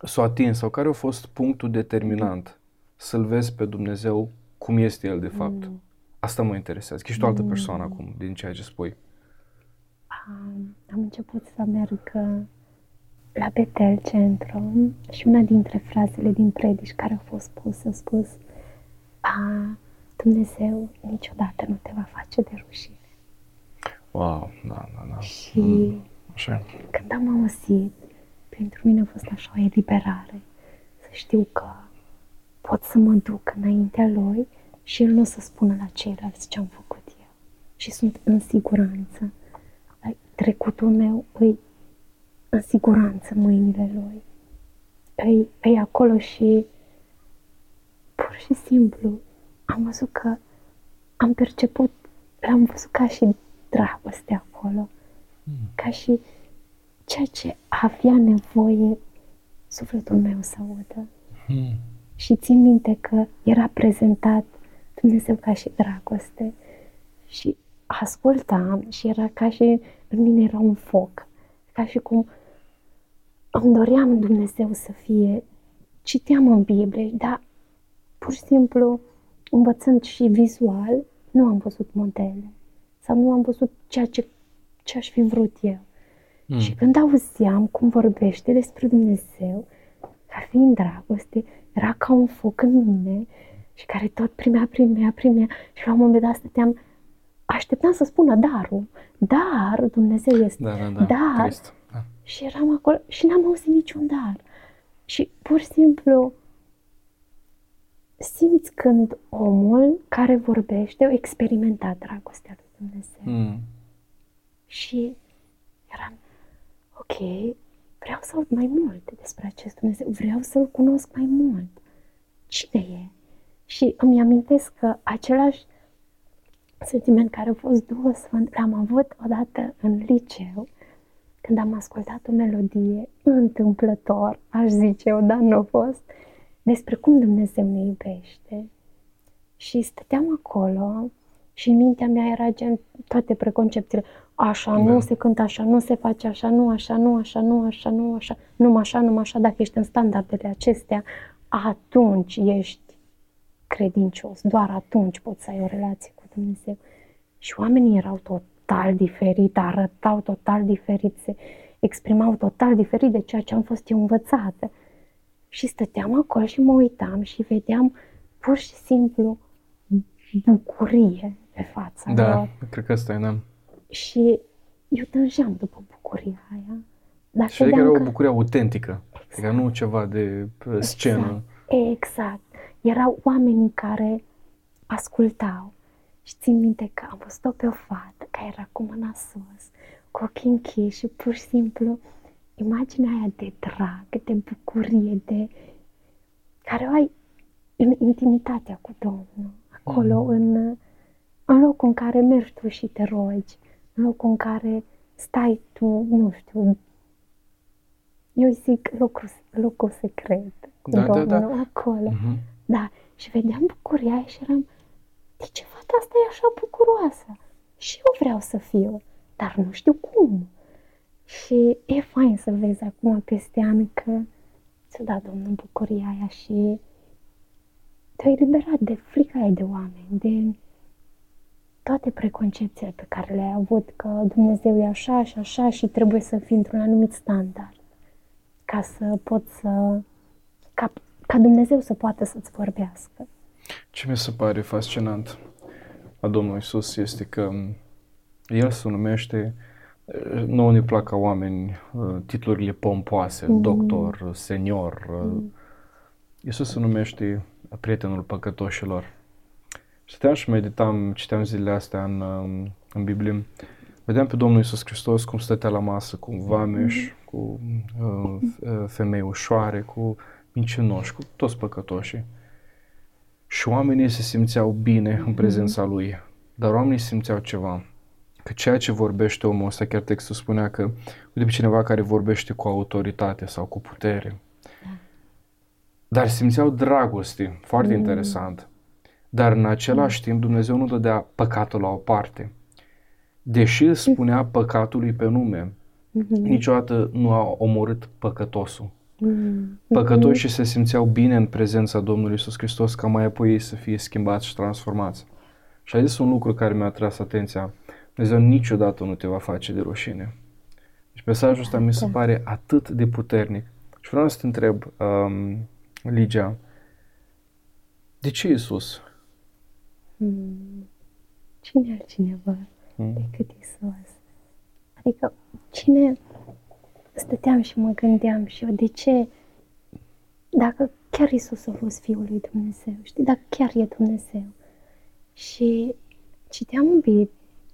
s-a atins sau care a fost punctul determinant să-L vezi pe Dumnezeu cum este El de fapt? Asta mă interesează. Că ești o altă persoană acum din ceea ce spui. Am, am început să merg uh, la Betel Centru și una dintre frazele din predici care a fost spusă a spus a, Dumnezeu niciodată nu te va face de rușine. Wow, da, da, da. Și Așa. când am auzit, pentru mine a fost așa o eliberare. Să știu că pot să mă duc înaintea lui și el nu o să spună la ceilalți ce am făcut eu. Și sunt în siguranță. Like, Trecutul meu îi în siguranță în mâinile lui. Îi, îi acolo și pur și simplu am văzut că am perceput, l-am văzut ca și dragoste acolo ca și ceea ce avea nevoie sufletul meu să audă. Hmm. Și țin minte că era prezentat Dumnezeu ca și dragoste și ascultam și era ca și în mine era un foc, ca și cum îmi doream Dumnezeu să fie, citeam în Biblie, dar pur și simplu învățând și vizual, nu am văzut modele sau nu am văzut ceea ce, ce aș fi vrut eu. Mm. Și când auzeam cum vorbește despre Dumnezeu, ca fiind dragoste, era ca un foc în mine și care tot primea, primea, primea și la un moment dat stăteam, așteptam să spună darul, dar Dumnezeu este, Da, da, da. dar Trist. Da. și eram acolo și n-am auzit niciun dar. Și pur și simplu simți când omul care vorbește a experimentat dragostea lui Dumnezeu. Mm. Și eram, ok, vreau să aud mai mult despre acest Dumnezeu, vreau să-L cunosc mai mult. Cine e? Și îmi amintesc că același sentiment care a fost Duhul Sfânt l-am avut odată în liceu, când am ascultat o melodie întâmplător, aș zice eu, dar nu a fost, despre cum Dumnezeu ne iubește. Și stăteam acolo și în mintea mea era gen toate preconcepțiile. Așa, Da. nu se cântă așa, nu se face așa, nu așa, nu așa, nu așa, nu așa, numai așa, numai așa. Dacă ești în standardele acestea, atunci ești credincios. Doar atunci poți să ai o relație cu Dumnezeu. Și oamenii erau total diferit, arătau total diferit, se exprimau total diferit de ceea ce am fost eu învățată. Și stăteam acolo și mă uitam și vedeam pur și simplu bucurie pe fața Da, lor. cred că asta e, da. Și eu tânjeam după bucuria aia. Dar Și adică vedeam era o că- bucurie autentică. Adică nu ceva de uh, scenă. Exact. exact. Erau oamenii care ascultau. Și țin minte că am văzut-o pe o fată care era cu mâna sus, cu ochii închiși și pur și simplu imaginea aia de drag, de bucurie, de care o ai în intimitatea cu Domnul. Acolo, în, în locul în care mergi tu și te rogi, în locul în care stai tu, nu știu, eu îi zic locul, locul secret cu Da, da, Domnul, da. acolo. Mhm. Da, și vedeam bucuria aia și eram, de ce fata asta e așa bucuroasă? Și eu vreau să fiu, dar nu știu cum. Și e fain să vezi acum peste ani că ți-a dat Domnul bucuria aia și te-ai eliberat de frica aia de oameni, de toate preconcepțiile pe care le-ai avut, că Dumnezeu e așa și așa și trebuie să fii într-un anumit standard ca să poți să... ca, ca Dumnezeu să poată să-ți vorbească. Ce mi se pare fascinant a Domnului Isus este că El se numește nu ne plac ca oameni uh, titlurile pompoase, mm. doctor, senior. Mm. Iisus se numește prietenul păcătoșilor. Stăteam și meditam, citeam zilele astea în, um, în Biblie, vedeam pe Domnul Iisus Hristos cum stătea la masă cu vameș, mm. cu uh, uh, femei ușoare, cu mincinoși, cu toți păcătoșii. Și oamenii se simțeau bine în prezența Lui, dar oamenii simțeau ceva că ceea ce vorbește omul ăsta, chiar textul spunea că, uite pe cineva care vorbește cu autoritate sau cu putere, da. dar simțeau dragoste, foarte mm. interesant. Dar în același mm. timp Dumnezeu nu dădea păcatul la o parte. Deși îl spunea păcatului pe nume, mm-hmm. niciodată nu a omorât păcătosul. Mm-hmm. Păcătoșii se simțeau bine în prezența Domnului Isus Hristos ca mai apoi ei să fie schimbați și transformați. Și a zis un lucru care mi-a tras atenția. Dumnezeu niciodată nu te va face de rușine. Deci mesajul ăsta mi se da. pare atât de puternic. Și vreau să te întreb, um, Ligia, de ce Isus? Hmm. Cine altcineva hmm. decât Isus? Adică cine stăteam și mă gândeam și eu de ce dacă chiar Isus a fost Fiul lui Dumnezeu, știi, dacă chiar e Dumnezeu. Și citeam în Biblie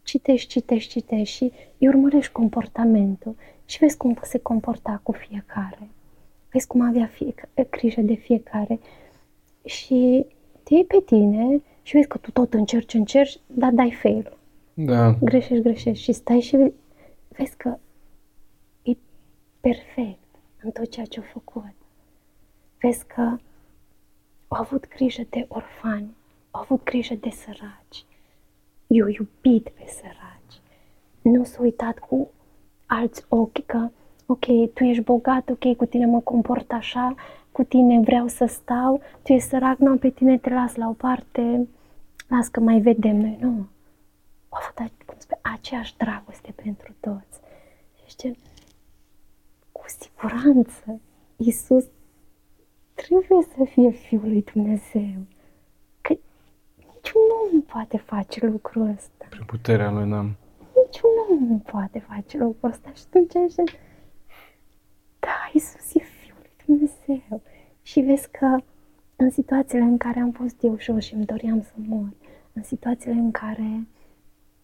citești, citești, citești și îi urmărești comportamentul și vezi cum se comporta cu fiecare. Vezi cum avea fiecare, grijă de fiecare și te iei pe tine și vezi că tu tot încerci, încerci, dar dai fail. Da. Greșești, greșești și stai și vezi că e perfect în tot ceea ce a făcut. Vezi că au avut grijă de orfani, au avut grijă de săraci, i-a iubit pe săraci. Nu s-a uitat cu alți ochi că, ok, tu ești bogat, ok, cu tine mă comport așa, cu tine vreau să stau, tu ești sărac, nu, pe tine te las la o parte, las că mai vedem noi, nu. A avut, cum spune, aceeași dragoste pentru toți. Și zice, cu siguranță, Iisus trebuie să fie Fiul lui Dumnezeu niciun om nu poate face lucrul ăsta. Prin puterea lui n-am. Niciun om nu poate face lucrul ăsta. Și tu ce zici? Da, Iisus e Fiul lui Dumnezeu. Și vezi că în situațiile în care am fost eu jos și îmi doream să mor, în situațiile în care,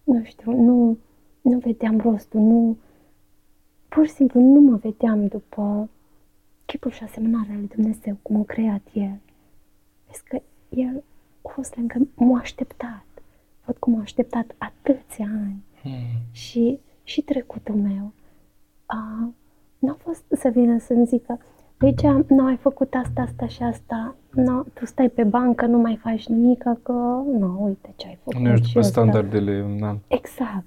nu știu, nu, nu vedeam rostul, nu, pur și simplu nu mă vedeam după chipul și asemănarea lui Dumnezeu, cum a creat El. Vezi că El a fost lângă, m-a așteptat. Văd cum m-a așteptat atâția ani. Hmm. Și, și trecutul meu. A, n-a fost să vină să-mi zică, deci nu ai făcut asta, asta și asta, no, tu stai pe bancă, nu mai faci nimic, că nu, uite ce ai făcut. Nu ești după standardele, da. Exact.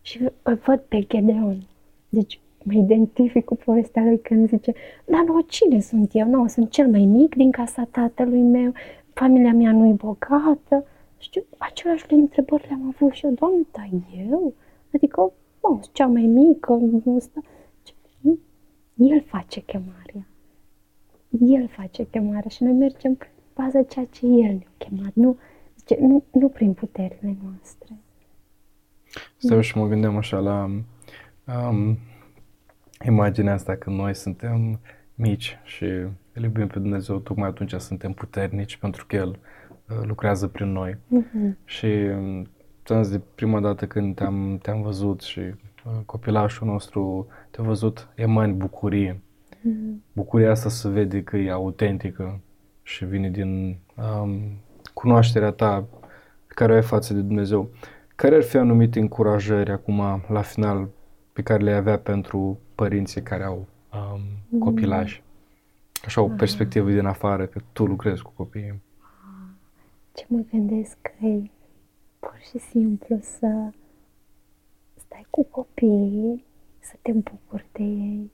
Și văd pe Gedeon. Deci mă identific cu povestea lui când zice, dar nu, cine sunt eu? Nu, sunt cel mai mic din casa tatălui meu, familia mea nu e bogată. Știu, același întrebări le-am avut și eu, Doamne, dar eu? Adică, nu, sunt cea mai mică, asta. El face chemarea. El face chemarea și noi mergem pe baza ceea ce El ne-a chemat, nu, zice, nu, nu prin puterile noastre. Stau și mă gândeam așa la um, imaginea asta când noi suntem mici și îl iubim pe Dumnezeu, tocmai atunci suntem puternici pentru că El uh, lucrează prin noi. Uh-huh. Și um, ți-am zis de prima dată când te-am, te-am văzut și uh, copilașul nostru te-a văzut, emani bucurie. Uh-huh. Bucuria asta se vede că e autentică și vine din um, cunoașterea ta pe care o ai față de Dumnezeu. Care ar fi anumite încurajări acum, la final, pe care le avea pentru părinții care au um, mm. copilași? Așa o perspectivă din afară, că tu lucrezi cu copiii. Ce mă gândesc că e pur și simplu să stai cu copiii, să te bucuri de ei,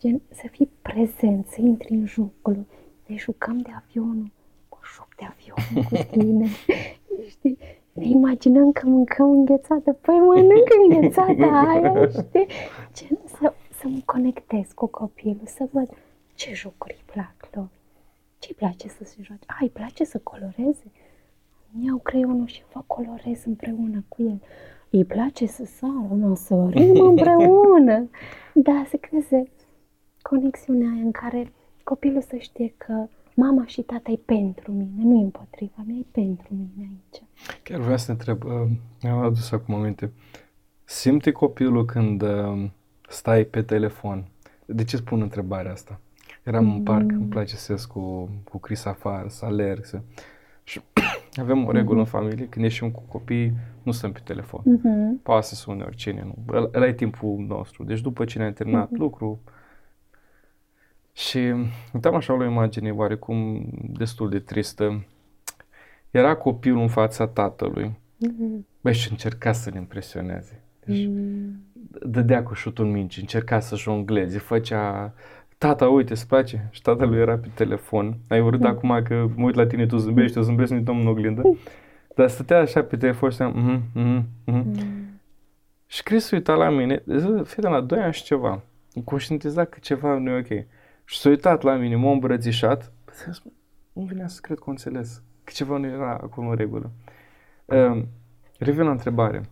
gen, să fii prezent, să intri în jocul, ne jucăm de avionul, cu joc de avion cu [LAUGHS] tine, știi? Ne imaginăm că mâncăm înghețată, păi mănânc [LAUGHS] înghețata aia, știi? Gen, să, să mă conectez cu copilul, să văd ce jocuri îi plac lor, ce îi place să se joace, a, îi place să coloreze, iau creionul și fac colorez împreună cu el. Îi place să sară, nu, sărim împreună. [LAUGHS] Da, se creeze conexiunea aia în care copilul să știe că mama și tata e pentru mine, nu e împotriva mea, e pentru mine aici. Chiar vreau să te întreb, uh, mi-am adus acum aminte, simte copilul când uh, stai pe telefon? De ce spun întrebarea asta? Eram mm. în parc, îmi place să ies cu, cu Chris afară, să alerg, să... Și [COUGHS] avem o regulă mm-hmm. în familie, când ieșim cu copii, nu stăm pe telefon. Mm-hmm. Poate să sune oricine, nu. Ăla e timpul nostru. Deci după ce ne-a terminat mm-hmm. lucru, și uitam așa o imagine oarecum destul de tristă. Era copilul în fața tatălui. Mm-hmm. Băi, și încerca să-l impresioneze. Deci, mm. dădea cu șutul minci, încerca să jongleze, făcea tata, uite, îți place? Și tatăl era pe telefon. Ai urât mm. acum că mă uit la tine, tu zâmbești, eu zâmbesc, nu în oglindă. Dar stătea așa pe telefon și mm, mm, mm. mm. Și Chris uita la mine, fete la 2 ani și ceva. Conștientiza că ceva nu e ok. Și s-a uitat la mine, m-a îmbrățișat. Nu vinea să cred că o înțeles. Că ceva nu era acolo în regulă. Uh, revin la întrebare.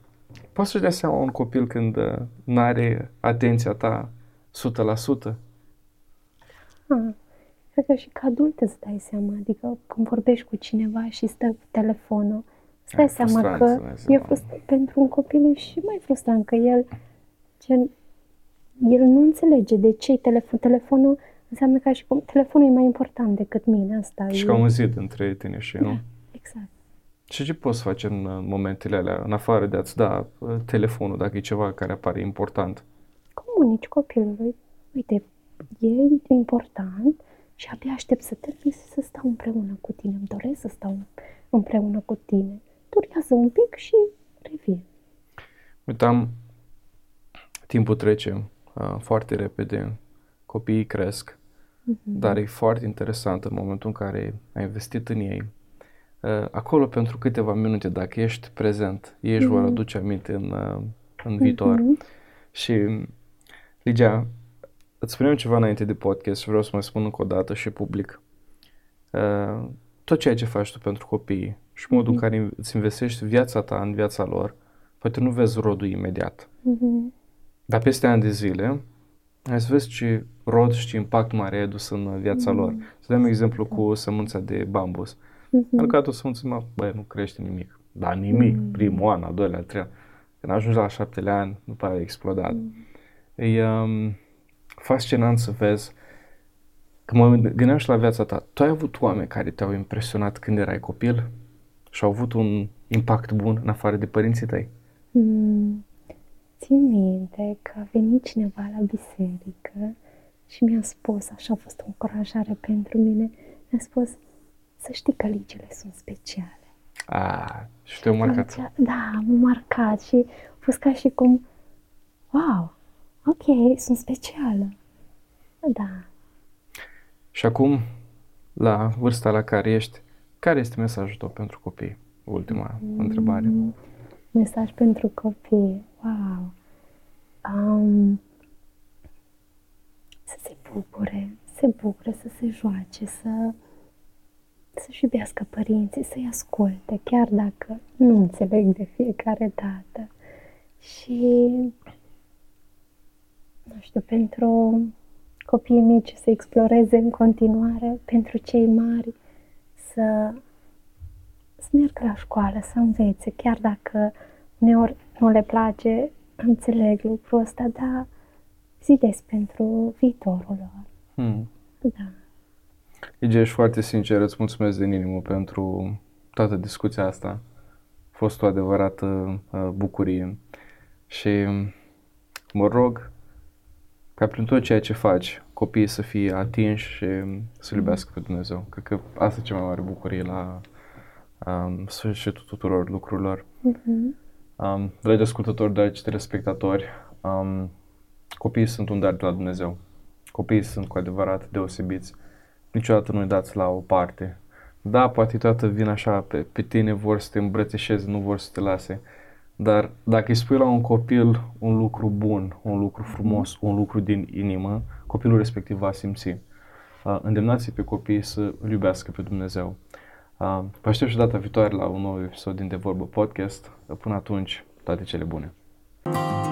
Poți să-și dea seama un copil când uh, nu are atenția ta 100%? Ah, cred că și ca adult îți dai seama. Adică când vorbești cu cineva și stă cu telefonul, îți dai seama că e frustrant pentru un copil și mai frustrant că el, gen, el nu înțelege de ce telefon, telefonul înseamnă ca și cum telefonul e mai important decât mine. Asta și e... ca un zid între tine și eu, da, exact. Și ce poți face în momentele alea, în afară de a-ți da uh, telefonul, dacă e ceva care apare important? Comunici copilului, uite, e important și abia aștept să termin să stau împreună cu tine. Îmi doresc să stau împreună cu tine. Durează un pic și revin. Uitam, timpul trece uh, foarte repede, copiii cresc, uh-huh. dar e foarte interesant în momentul în care ai investit în ei. Uh, acolo pentru câteva minute, dacă ești prezent, ei își uh-huh. vor mhm. aduce aminte în, uh, în viitor. Uh-huh. Și, Ligia, îți spuneam ceva înainte de podcast și vreau să mai spun încă o dată și public. Uh, tot ceea ce faci tu pentru copii și modul în care îți investești viața ta în viața lor, poate nu vezi rodul imediat. Uh-huh. Dar peste ani de zile, ai să vezi ce rod și ce impact mare ai adus în viața mm. lor. Să dăm exemplu cu sămânța de bambus. Mm-hmm. Aruncat o sămânță, mă, băi, nu crește nimic. Dar nimic, mm. primul an, al doilea, al treilea. Când ajungi la șaptele ani, după aia a explodat. Mm. E um, fascinant să vezi că mă gândeam și la viața ta. Tu ai avut oameni care te-au impresionat când erai copil și au avut un impact bun în afară de părinții tăi? Mm. Țin minte că a venit cineva la biserică și mi-a spus, așa a fost o încurajare pentru mine, mi-a spus să știi că legile sunt speciale. Ah, și te-au marcat. Da, m-au marcat și a fost ca și cum, wow, ok, sunt specială. Da. Și acum, la vârsta la care ești, care este mesajul tău pentru copii? Ultima mm, întrebare. Mesaj pentru copii. Wow. Um, să se bucure, să se bucure, să se joace, să să-și iubească părinții, să-i asculte, chiar dacă nu înțeleg de fiecare dată. Și, nu știu, pentru copiii mici să exploreze în continuare, pentru cei mari să, să meargă la școală, să învețe, chiar dacă uneori nu le place, [CLEARS THROAT] înțeleg lucrul ăsta, dar zidesc pentru viitorul lor. Hmm. Da. Ige, ești foarte sincer, îți mulțumesc din inimă pentru toată discuția asta. A fost o adevărată uh, bucurie și mă rog ca prin tot ceea ce faci, copiii să fie atinși și să iubească pe Dumnezeu. Cred că asta e cea mai mare bucurie la um, sfârșitul tuturor lucrurilor. Uh-huh. Um, dragi ascultători, dragi telespectatori, um, copiii sunt un dar de la Dumnezeu. Copiii sunt cu adevărat deosebiți. Niciodată nu-i dați la o parte. Da, poate toată vin așa pe, pe tine, vor să te îmbrățișeze, nu vor să te lase. Dar dacă îi spui la un copil un lucru bun, un lucru frumos, un lucru din inimă, copilul respectiv va simți. Uh, îndemnați pe copii să îl iubească pe Dumnezeu. Um, vă aștept și data viitoare la un nou episod din De Vorbă Podcast. Până atunci, toate cele bune! thank you